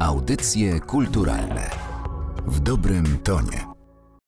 Audycje kulturalne w dobrym tonie.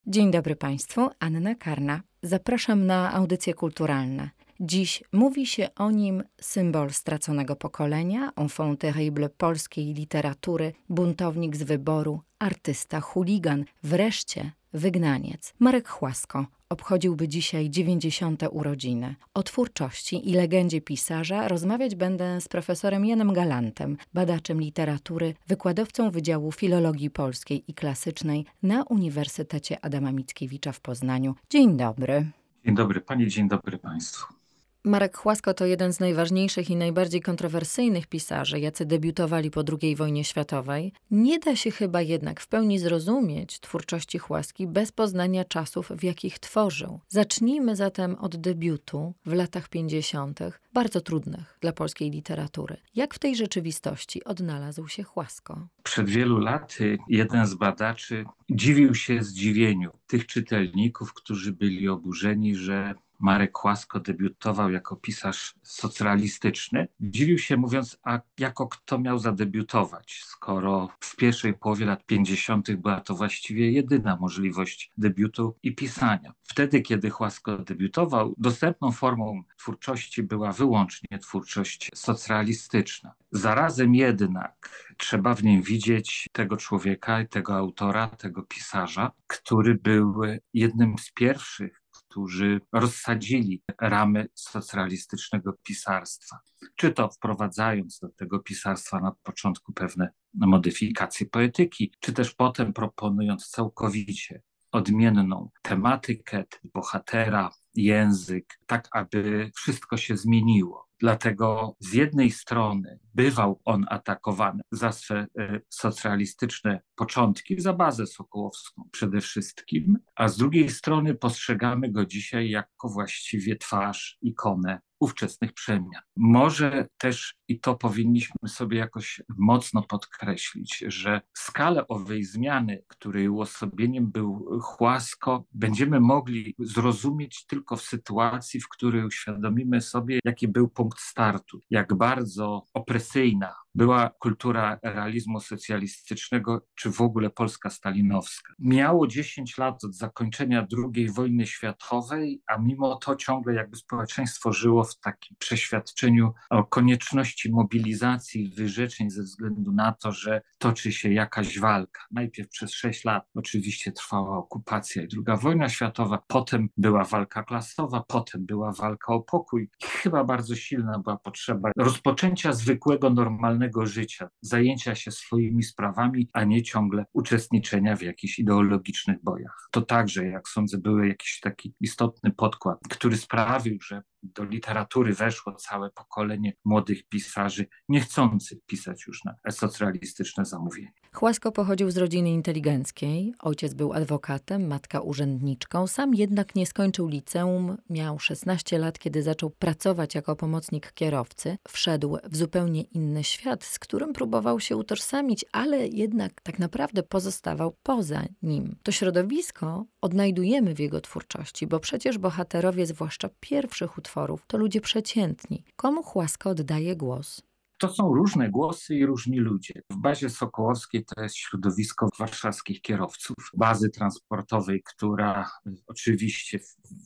Dzień dobry Państwu, Anna Karna. Zapraszam na audycje kulturalne. Dziś mówi się o nim symbol straconego pokolenia, enfant terrible polskiej literatury, buntownik z wyboru, artysta, chuligan, wreszcie wygnaniec. Marek Chłasko obchodziłby dzisiaj 90. urodziny. O twórczości i legendzie pisarza rozmawiać będę z profesorem Janem Galantem, badaczem literatury, wykładowcą Wydziału Filologii Polskiej i Klasycznej na Uniwersytecie Adama Mickiewicza w Poznaniu. Dzień dobry. Dzień dobry Pani, dzień dobry Państwu. Marek Chłasko to jeden z najważniejszych i najbardziej kontrowersyjnych pisarzy, jacy debiutowali po II wojnie światowej. Nie da się chyba jednak w pełni zrozumieć twórczości Chłaski bez poznania czasów, w jakich tworzył. Zacznijmy zatem od debiutu w latach 50., bardzo trudnych dla polskiej literatury. Jak w tej rzeczywistości odnalazł się Chłasko? Przed wielu laty jeden z badaczy dziwił się zdziwieniu tych czytelników, którzy byli oburzeni, że Marek Kłasko debiutował jako pisarz socrealistyczny. Dziwił się mówiąc, a jako kto miał zadebiutować, skoro w pierwszej połowie lat 50. była to właściwie jedyna możliwość debiutu i pisania. Wtedy, kiedy Chłasko debiutował, dostępną formą twórczości była wyłącznie twórczość socrealistyczna. Zarazem jednak trzeba w nim widzieć tego człowieka, tego autora, tego pisarza, który był jednym z pierwszych którzy rozsadzili ramy socrealistycznego pisarstwa. Czy to wprowadzając do tego pisarstwa na początku pewne modyfikacje poetyki, czy też potem proponując całkowicie odmienną tematykę, bohatera, język, tak aby wszystko się zmieniło. Dlatego z jednej strony bywał on atakowany za swe e, socjalistyczne początki, za bazę sokołowską przede wszystkim, a z drugiej strony postrzegamy go dzisiaj jako właściwie twarz, ikonę ówczesnych przemian. Może też, i to powinniśmy sobie jakoś mocno podkreślić, że skalę owej zmiany, której uosobieniem był Chłasko, będziemy mogli zrozumieć tylko w sytuacji, w której uświadomimy sobie, jaki był punkt startu, jak bardzo opresyjna była kultura realizmu socjalistycznego, czy w ogóle Polska stalinowska. Miało 10 lat od zakończenia II wojny światowej, a mimo to ciągle jakby społeczeństwo żyło w takim przeświadczeniu o konieczności mobilizacji wyrzeczeń ze względu na to, że toczy się jakaś walka. Najpierw przez 6 lat oczywiście trwała okupacja i II wojna światowa, potem była walka klasowa, potem była walka o pokój. Chyba bardzo silna była potrzeba rozpoczęcia zwykłego, normalnego normalnego życia, zajęcia się swoimi sprawami, a nie ciągle uczestniczenia w jakichś ideologicznych bojach. To także, jak sądzę, był jakiś taki istotny podkład, który sprawił, że do literatury weszło całe pokolenie młodych pisarzy, niechcących pisać już na socrealistyczne zamówienie. Chłasko pochodził z rodziny inteligenckiej. Ojciec był adwokatem, matka urzędniczką. Sam jednak nie skończył liceum. Miał 16 lat, kiedy zaczął pracować jako pomocnik kierowcy. Wszedł w zupełnie inny świat, z którym próbował się utożsamić, ale jednak tak naprawdę pozostawał poza nim. To środowisko odnajdujemy w jego twórczości, bo przecież bohaterowie, zwłaszcza pierwszych utworów, to ludzie przeciętni. Komu Chłaska oddaje głos? To są różne głosy i różni ludzie. W bazie Sokołowskiej to jest środowisko warszawskich kierowców, bazy transportowej, która oczywiście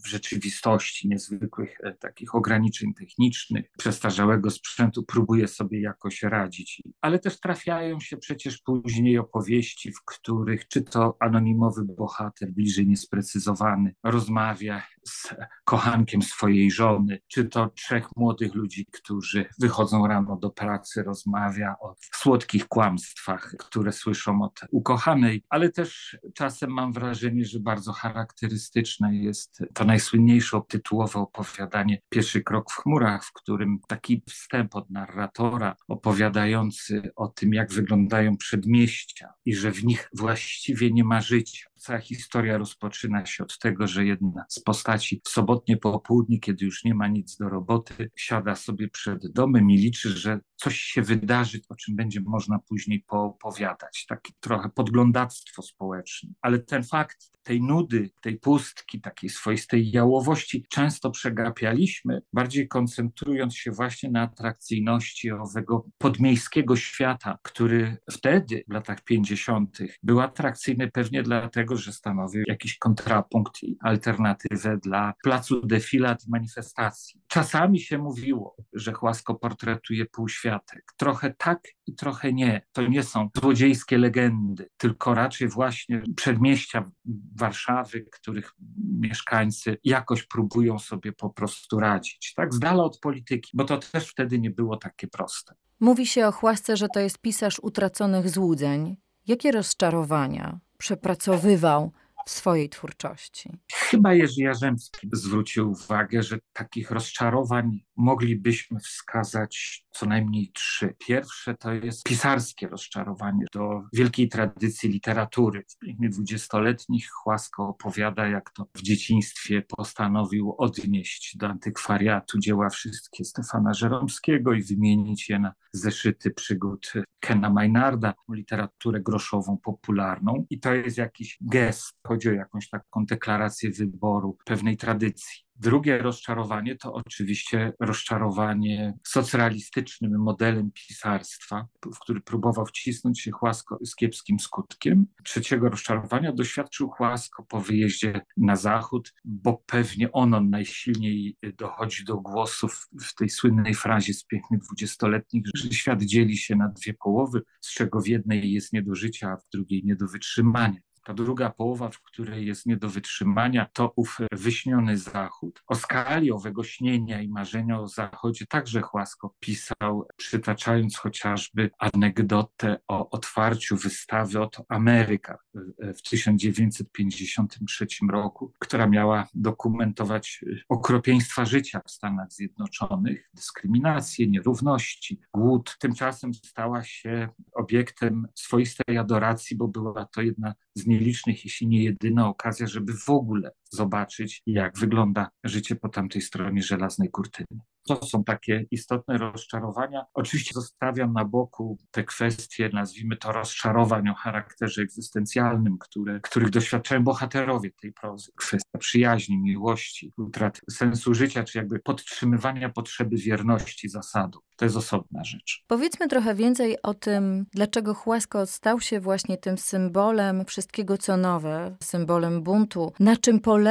w rzeczywistości niezwykłych e, takich ograniczeń technicznych, przestarzałego sprzętu próbuje sobie jakoś radzić. Ale też trafiają się przecież później opowieści, w których czy to anonimowy bohater, bliżej niesprecyzowany, rozmawia z kochankiem swojej żony, czy to trzech młodych ludzi, którzy wychodzą rano do pracy, rozmawia o słodkich kłamstwach, które słyszą od ukochanej, ale też czasem mam wrażenie, że bardzo charakterystyczne jest to najsłynniejsze tytułowe opowiadanie Pierwszy krok w chmurach, w którym taki wstęp od narratora opowiadający o tym, jak wyglądają przedmieścia i że w nich właściwie nie ma życia cała historia rozpoczyna się od tego, że jedna z postaci w sobotnie popołudnie, kiedy już nie ma nic do roboty, siada sobie przed domem i liczy, że coś się wydarzy, o czym będzie można później poopowiadać. Takie trochę podglądactwo społeczne. Ale ten fakt tej nudy, tej pustki, takiej swoistej jałowości często przegapialiśmy, bardziej koncentrując się właśnie na atrakcyjności owego podmiejskiego świata, który wtedy, w latach 50., był atrakcyjny pewnie dlatego, że stanowił jakiś kontrapunkt i alternatywę dla placu defilat i manifestacji. Czasami się mówiło, że Chłasko portretuje półświatek. Trochę tak i trochę nie. To nie są złodziejskie legendy, tylko raczej właśnie przedmieścia Warszawy, których mieszkańcy jakoś próbują sobie po prostu radzić. Tak, z dala od polityki, bo to też wtedy nie było takie proste. Mówi się o Chłasce, że to jest pisarz utraconych złudzeń. Jakie rozczarowania przepracowywał w swojej twórczości? Chyba Jerzy Jarzębski zwrócił uwagę, że takich rozczarowań moglibyśmy wskazać co najmniej trzy. Pierwsze to jest pisarskie rozczarowanie do wielkiej tradycji literatury. W pięknie dwudziestoletnich Chłasko opowiada, jak to w dzieciństwie postanowił odnieść do antykwariatu dzieła wszystkie Stefana Żeromskiego i wymienić je na zeszyty przygód Kena Maynarda, literaturę groszową, popularną. I to jest jakiś gest, chodzi o jakąś taką deklarację wyboru pewnej tradycji. Drugie rozczarowanie to oczywiście rozczarowanie socrealistycznym modelem pisarstwa, w który próbował wcisnąć się Chłasko z kiepskim skutkiem. Trzeciego rozczarowania doświadczył Chłasko po wyjeździe na zachód, bo pewnie ono najsilniej dochodzi do głosów w tej słynnej frazie z pięknych dwudziestoletnich, że świat dzieli się na dwie połowy, z czego w jednej jest nie do życia, a w drugiej nie do wytrzymania. Ta druga połowa, w której jest nie do wytrzymania, to ów wyśniony zachód. O skali owego śnienia i marzenia o zachodzie także Chłasko pisał, przytaczając chociażby anegdotę o otwarciu wystawy Oto Ameryka w 1953 roku, która miała dokumentować okropieństwa życia w Stanach Zjednoczonych, dyskryminację, nierówności, głód. Tymczasem stała się obiektem swoistej adoracji, bo była to jedna z nielicznych, jeśli nie jedyna okazja, żeby w ogóle zobaczyć, jak wygląda życie po tamtej stronie żelaznej kurtyny. To są takie istotne rozczarowania. Oczywiście zostawiam na boku te kwestie, nazwijmy to rozczarowań o charakterze egzystencjalnym, które, których doświadczają bohaterowie tej prozy. Kwestia przyjaźni, miłości, utraty sensu życia, czy jakby podtrzymywania potrzeby wierności zasadu. To jest osobna rzecz. Powiedzmy trochę więcej o tym, dlaczego Chłasko stał się właśnie tym symbolem wszystkiego, co nowe, symbolem buntu. Na czym polega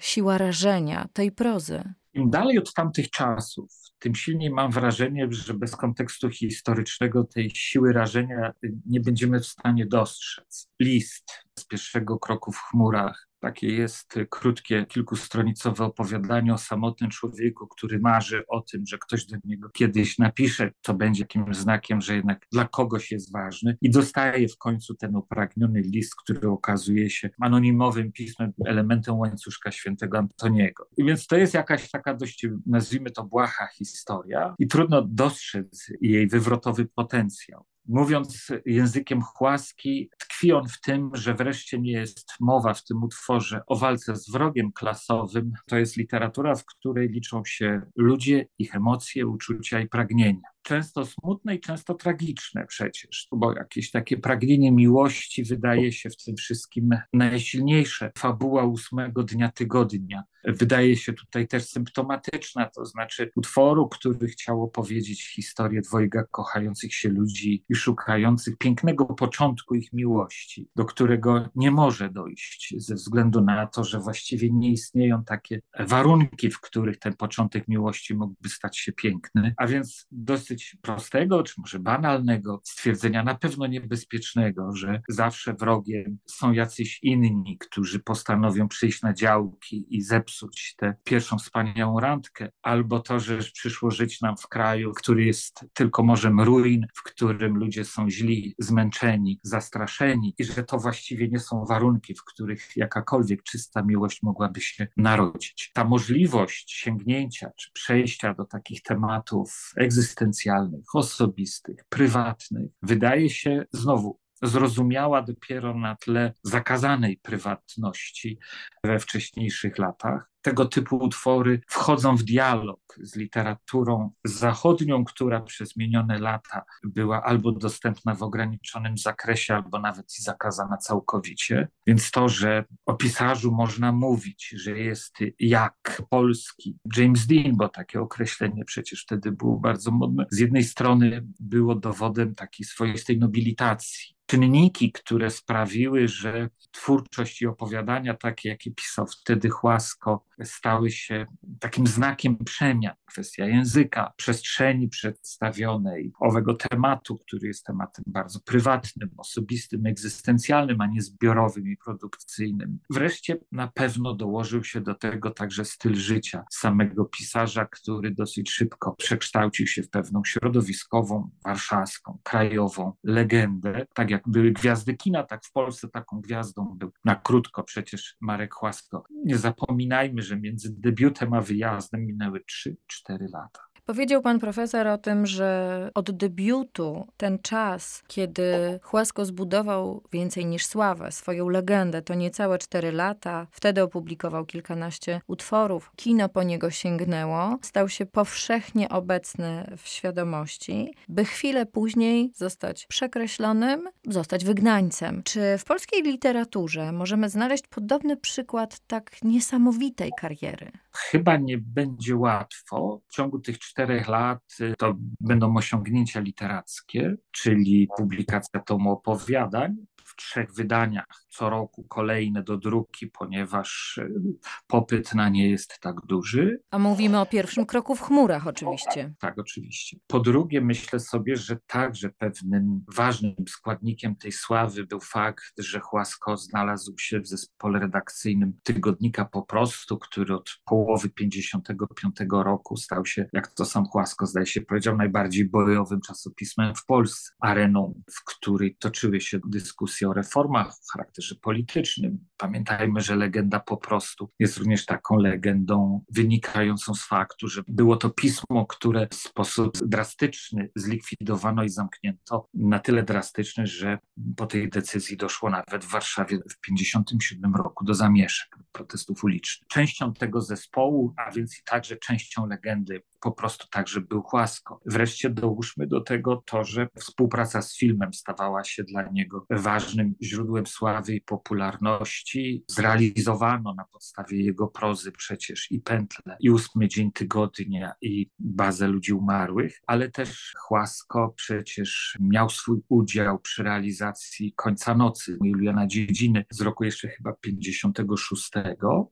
siła rażenia tej prozy? Im dalej od tamtych czasów, tym silniej mam wrażenie, że bez kontekstu historycznego tej siły rażenia nie będziemy w stanie dostrzec. List z pierwszego kroku w chmurach, takie jest krótkie, kilkustronicowe opowiadanie o samotnym człowieku, który marzy o tym, że ktoś do niego kiedyś napisze, co będzie jakimś znakiem, że jednak dla kogoś jest ważny i dostaje w końcu ten upragniony list, który okazuje się anonimowym pismem, elementem łańcuszka świętego Antoniego. I więc to jest jakaś taka dość, nazwijmy to błaha historia i trudno dostrzec jej wywrotowy potencjał. Mówiąc językiem chłaski, tkwi on w tym, że wreszcie nie jest mowa w tym utworze o walce z wrogiem klasowym. To jest literatura, w której liczą się ludzie, ich emocje, uczucia i pragnienia często smutne i często tragiczne przecież, bo jakieś takie pragnienie miłości wydaje się w tym wszystkim najsilniejsze. Fabuła ósmego dnia tygodnia wydaje się tutaj też symptomatyczna, to znaczy utworu, który chciał opowiedzieć historię dwojga kochających się ludzi i szukających pięknego początku ich miłości, do którego nie może dojść ze względu na to, że właściwie nie istnieją takie warunki, w których ten początek miłości mógłby stać się piękny, a więc dosyć dosyć prostego, czy może banalnego stwierdzenia, na pewno niebezpiecznego, że zawsze wrogiem są jacyś inni, którzy postanowią przyjść na działki i zepsuć tę pierwszą wspaniałą randkę, albo to, że przyszło żyć nam w kraju, który jest tylko morzem ruin, w którym ludzie są źli, zmęczeni, zastraszeni i że to właściwie nie są warunki, w których jakakolwiek czysta miłość mogłaby się narodzić. Ta możliwość sięgnięcia czy przejścia do takich tematów egzystencjalnych, osobistych, prywatnych, wydaje się znowu zrozumiała dopiero na tle zakazanej prywatności we wcześniejszych latach tego typu utwory wchodzą w dialog z literaturą zachodnią, która przez minione lata była albo dostępna w ograniczonym zakresie, albo nawet i zakazana całkowicie. Więc to, że o pisarzu można mówić, że jest jak polski James Dean, bo takie określenie przecież wtedy było bardzo modne, z jednej strony było dowodem takiej swoistej nobilitacji czynniki, które sprawiły, że twórczość i opowiadania takie, jakie pisał wtedy Chłasko, stały się takim znakiem przemian. Kwestia języka, przestrzeni przedstawionej, owego tematu, który jest tematem bardzo prywatnym, osobistym, egzystencjalnym, a nie zbiorowym i produkcyjnym. Wreszcie na pewno dołożył się do tego także styl życia samego pisarza, który dosyć szybko przekształcił się w pewną środowiskową, warszawską, krajową legendę, tak jak były gwiazdy kina, tak w Polsce taką gwiazdą był na krótko przecież Marek Chłasko. Nie zapominajmy, że między debiutem a wyjazdem minęły 3-4 lata. Powiedział pan profesor o tym, że od debiutu ten czas, kiedy Chłasko zbudował więcej niż sławę, swoją legendę, to niecałe cztery lata. Wtedy opublikował kilkanaście utworów. Kino po niego sięgnęło, stał się powszechnie obecny w świadomości, by chwilę później zostać przekreślonym, zostać wygnańcem. Czy w polskiej literaturze możemy znaleźć podobny przykład tak niesamowitej kariery? Chyba nie będzie łatwo. W ciągu tych czterech lat y, to będą osiągnięcia literackie, czyli publikacja tomu opowiadań, w trzech wydaniach co roku kolejne do druki, ponieważ y, popyt na nie jest tak duży. A mówimy o pierwszym kroku w chmurach oczywiście. Tak, oczywiście. Po drugie myślę sobie, że także pewnym ważnym składnikiem tej sławy był fakt, że Chłasko znalazł się w zespole redakcyjnym tygodnika Po prostu, który od połowy 55 roku stał się, jak to sam Chłasko zdaje się powiedział, najbardziej bojowym czasopismem w Polsce. Areną, w której toczyły się dyskusje reformach w charakterze politycznym. Pamiętajmy, że legenda po prostu jest również taką legendą wynikającą z faktu, że było to pismo, które w sposób drastyczny zlikwidowano i zamknięto. Na tyle drastyczny, że po tej decyzji doszło nawet w Warszawie w 1957 roku do zamieszek, protestów ulicznych. Częścią tego zespołu, a więc i także częścią legendy po prostu także był Chłasko. Wreszcie dołóżmy do tego to, że współpraca z filmem stawała się dla niego ważnym źródłem sławy i popularności. Zrealizowano na podstawie jego prozy przecież i Pętle, i Ósmy Dzień Tygodnia, i Bazę Ludzi Umarłych, ale też Chłasko przecież miał swój udział przy realizacji Końca Nocy Juliana Dziedziny z roku jeszcze chyba 56.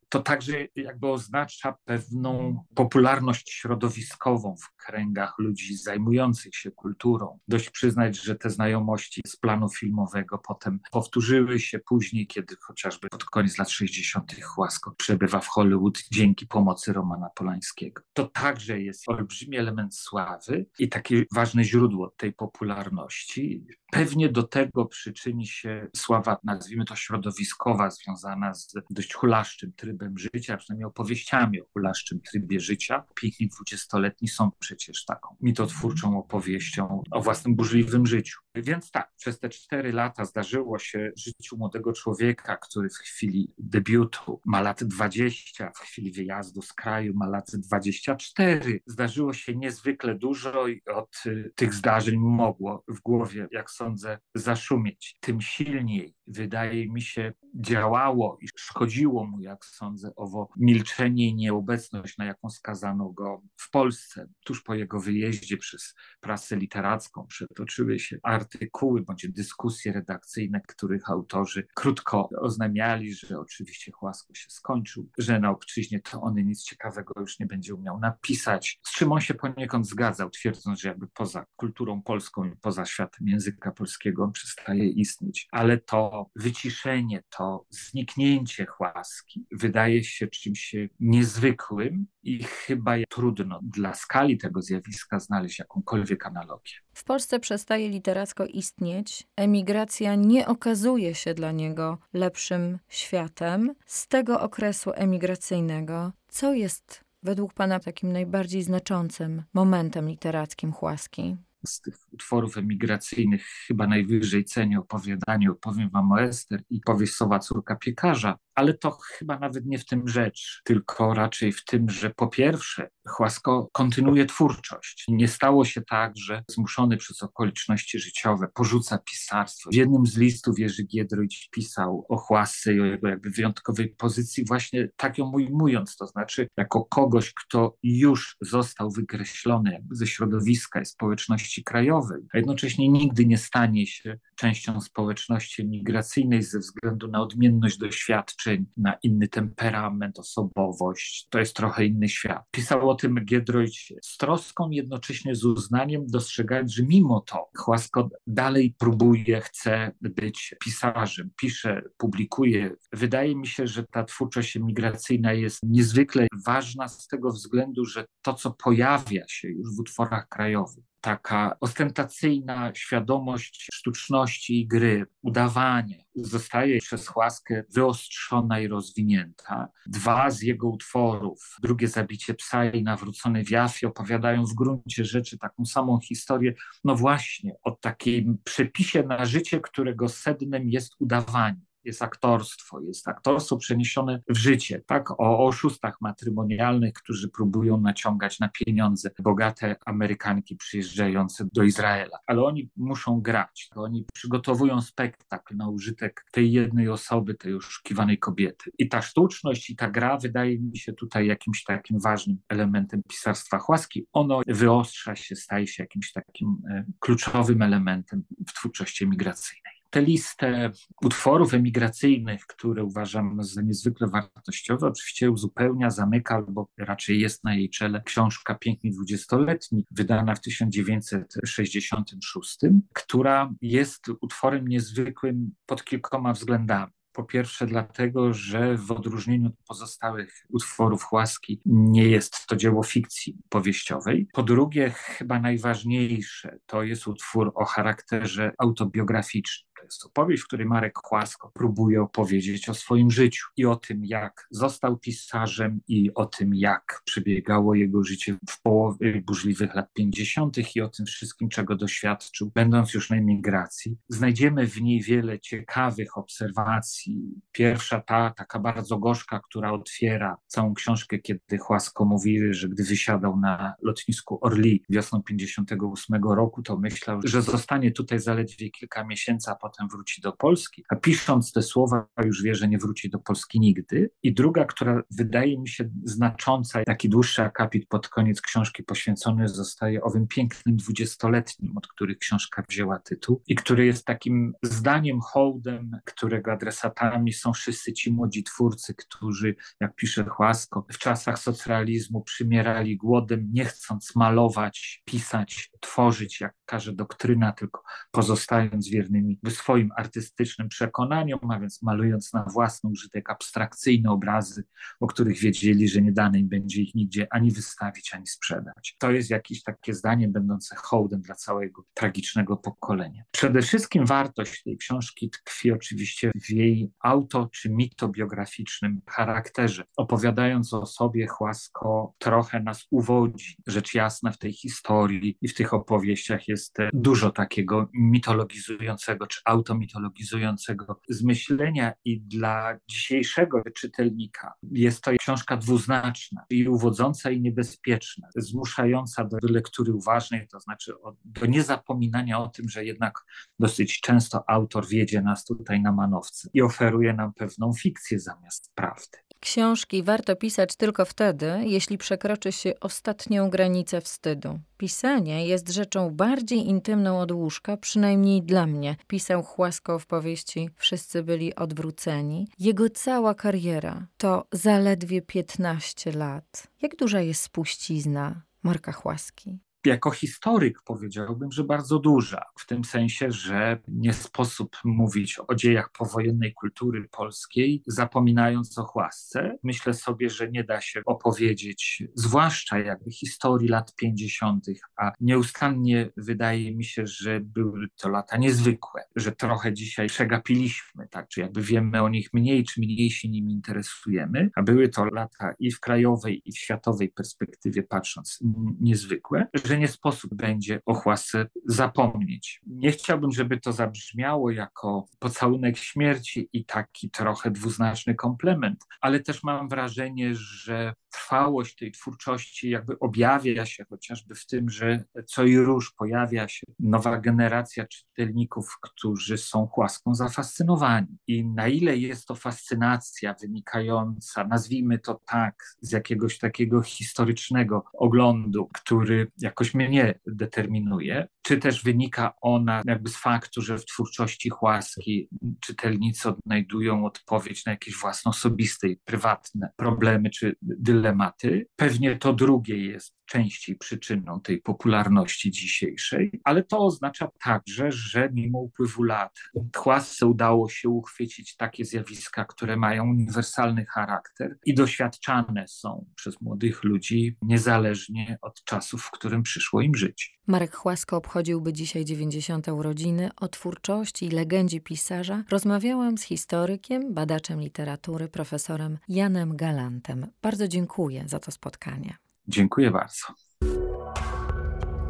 To także jakby oznacza pewną popularność środowiskową w kręgach ludzi zajmujących się kulturą. Dość przyznać, że te znajomości z planu filmowego potem powtórzyły się później, kiedy chociażby pod koniec lat 60. Łasko przebywa w Hollywood dzięki pomocy Romana Polańskiego. To także jest olbrzymi element sławy i takie ważne źródło tej popularności. Pewnie do tego przyczyni się sława, nazwijmy to środowiskowa, związana z dość hulaszczym trybem życia, przynajmniej opowieściami o hulaszczym trybie życia. Piękni dwudziestoletni są przecież taką mitotwórczą opowieścią o własnym burzliwym życiu. Więc tak, przez te cztery lata zdarzyło się życiu młodego człowieka, który w chwili debiutu ma lat 20, w chwili wyjazdu z kraju ma lat 24. Zdarzyło się niezwykle dużo i od y, tych zdarzeń mogło w głowie, jak sądzę, zaszumieć. Tym silniej, wydaje mi się, działało i szkodziło mu, jak sądzę, owo milczenie i nieobecność, na jaką skazano go w Polsce. Tuż po jego wyjeździe przez prasę literacką przetoczyły się artykuły bądź dyskusje redakcyjne, których autorzy krótko oznajmiali, że oczywiście Chłasko się skończył, że na obczyźnie to on nic ciekawego już nie będzie umiał napisać, z czym on się poniekąd zgadzał, twierdząc, że jakby poza kulturą polską i poza światem języka polskiego on przestaje istnieć. Ale to wyciszenie, to zniknięcie Chłaski wydaje się czymś niezwykłym i chyba trudno dla skali tego zjawiska znaleźć jakąkolwiek analogię. W Polsce przestaje literacko istnieć, emigracja nie okazuje się dla niego lepszym światem. Z tego okresu emigracyjnego, co jest według Pana takim najbardziej znaczącym momentem literackim Chłaski? Z tych utworów emigracyjnych chyba najwyżej cenię opowiadanie, opowiem wam o Ester i powieść Sowa córka piekarza, ale to chyba nawet nie w tym rzecz, tylko raczej w tym, że po pierwsze Chłasko kontynuuje twórczość. Nie stało się tak, że zmuszony przez okoliczności życiowe porzuca pisarstwo. W jednym z listów Jerzy Giedroyć pisał o Chłasce i o jego jakby wyjątkowej pozycji właśnie tak ją ujmując, to znaczy jako kogoś, kto już został wykreślony ze środowiska i społeczności krajowej, a jednocześnie nigdy nie stanie się częścią społeczności migracyjnej ze względu na odmienność doświadczeń, na inny temperament, osobowość. To jest trochę inny świat. Pisał o tym Giedroyć z troską, jednocześnie z uznaniem, dostrzegając, że mimo to Chłasko dalej próbuje, chce być pisarzem, pisze, publikuje. Wydaje mi się, że ta twórczość emigracyjna jest niezwykle ważna z tego względu, że to, co pojawia się już w utworach krajowych, taka ostentacyjna świadomość sztuczności i gry, udawanie, zostaje przez łaskę wyostrzona i rozwinięta. Dwa z jego utworów, drugie zabicie psa i nawrócony w Jafie, opowiadają w gruncie rzeczy taką samą historię, no właśnie o takim przepisie na życie, którego sednem jest udawanie jest aktorstwo, jest aktorstwo przeniesione w życie, tak? O oszustach matrymonialnych, którzy próbują naciągać na pieniądze bogate Amerykanki przyjeżdżające do Izraela, ale oni muszą grać, oni przygotowują spektakl na użytek tej jednej osoby, tej oszukiwanej kobiety. I ta sztuczność i ta gra wydaje mi się tutaj jakimś takim ważnym elementem pisarstwa Chłaski. Ono wyostrza się, staje się jakimś takim e, kluczowym elementem w twórczości emigracyjnej tę listę utworów emigracyjnych, które uważam za niezwykle wartościowe, oczywiście uzupełnia, zamyka, albo raczej jest na jej czele książka Piękni Dwudziestoletni, wydana w 1966, która jest utworem niezwykłym pod kilkoma względami. Po pierwsze, dlatego, że w odróżnieniu od pozostałych utworów łaski nie jest to dzieło fikcji powieściowej. Po drugie, chyba najważniejsze, to jest utwór o charakterze autobiograficznym. To jest opowieść, w której Marek Chłasko próbuje opowiedzieć o swoim życiu i o tym, jak został pisarzem i o tym, jak przebiegało jego życie w połowie burzliwych lat 50. i o tym wszystkim, czego doświadczył, będąc już na emigracji. Znajdziemy w niej wiele ciekawych obserwacji. Pierwsza ta, taka bardzo gorzka, która otwiera całą książkę, kiedy Chłasko mówi, że gdy wysiadał na lotnisku Orly wiosną 58 roku, to myślał, że zostanie tutaj zaledwie kilka miesięcy, a potem potem wróci do Polski, a pisząc te słowa już wie, że nie wróci do Polski nigdy. I druga, która wydaje mi się znacząca, taki dłuższy akapit pod koniec książki poświęcony zostaje owym pięknym dwudziestoletnim, od których książka wzięła tytuł i który jest takim zdaniem, hołdem, którego adresatami są wszyscy ci młodzi twórcy, którzy, jak pisze Chłasko, w czasach socjalizmu przymierali głodem, nie chcąc malować, pisać, tworzyć, jak każe doktryna, tylko pozostając wiernymi swoim artystycznym przekonaniom, a więc malując na własny użytek abstrakcyjne obrazy, o których wiedzieli, że nie dane im będzie ich nigdzie ani wystawić, ani sprzedać. To jest jakieś takie zdanie będące hołdem dla całego tragicznego pokolenia. Przede wszystkim wartość tej książki tkwi oczywiście w jej auto czy mitobiograficznym charakterze. Opowiadając o sobie, Chłasko trochę nas uwodzi. Rzecz jasna w tej historii i w tych opowieściach jest dużo takiego mitologizującego czy automitologizującego zmyślenia i dla dzisiejszego czytelnika jest to książka dwuznaczna i uwodząca i niebezpieczna, zmuszająca do lektury uważnej, to znaczy do niezapominania o tym, że jednak dosyć często autor wiedzie nas tutaj na manowce i oferuje nam pewną fikcję zamiast prawdy. Książki warto pisać tylko wtedy, jeśli przekroczy się ostatnią granicę wstydu. Pisanie jest rzeczą bardziej intymną od łóżka, przynajmniej dla mnie, pisał Chłasko w powieści Wszyscy byli odwróceni. Jego cała kariera to zaledwie 15 lat. Jak duża jest spuścizna Marka Chłaski? Jako historyk powiedziałbym, że bardzo duża, w tym sensie, że nie sposób mówić o dziejach powojennej kultury polskiej, zapominając o chłasce. Myślę sobie, że nie da się opowiedzieć, zwłaszcza jakby historii lat 50., a nieustannie wydaje mi się, że były to lata niezwykłe, że trochę dzisiaj przegapiliśmy, tak, czy jakby wiemy o nich mniej, czy mniej się nimi interesujemy, a były to lata i w krajowej, i w światowej perspektywie patrząc niezwykłe, że nie sposób będzie o Chłasce zapomnieć. Nie chciałbym, żeby to zabrzmiało jako pocałunek śmierci i taki trochę dwuznaczny komplement, ale też mam wrażenie, że trwałość tej twórczości jakby objawia się chociażby w tym, że co i róż pojawia się nowa generacja czytelników, którzy są Chłaską zafascynowani. I na ile jest to fascynacja wynikająca, nazwijmy to tak, z jakiegoś takiego historycznego oglądu, który jakoś mnie determinuje, czy też wynika ona jakby z faktu, że w twórczości Chłaski czytelnicy odnajdują odpowiedź na jakieś własne osobiste i prywatne problemy czy dylematy. Pewnie to drugie jest częściej przyczyną tej popularności dzisiejszej, ale to oznacza także, że mimo upływu lat Chłasce udało się uchwycić takie zjawiska, które mają uniwersalny charakter i doświadczane są przez młodych ludzi niezależnie od czasów, w którym przyszło im żyć. Marek Chłasko obchodziłby dzisiaj 90. urodziny. O twórczości i legendzie pisarza rozmawiałam z historykiem, badaczem literatury, profesorem Janem Galantem. Bardzo dziękuję za to spotkanie. Dziękuję bardzo.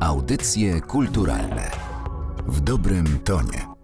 Audycje kulturalne w dobrym tonie.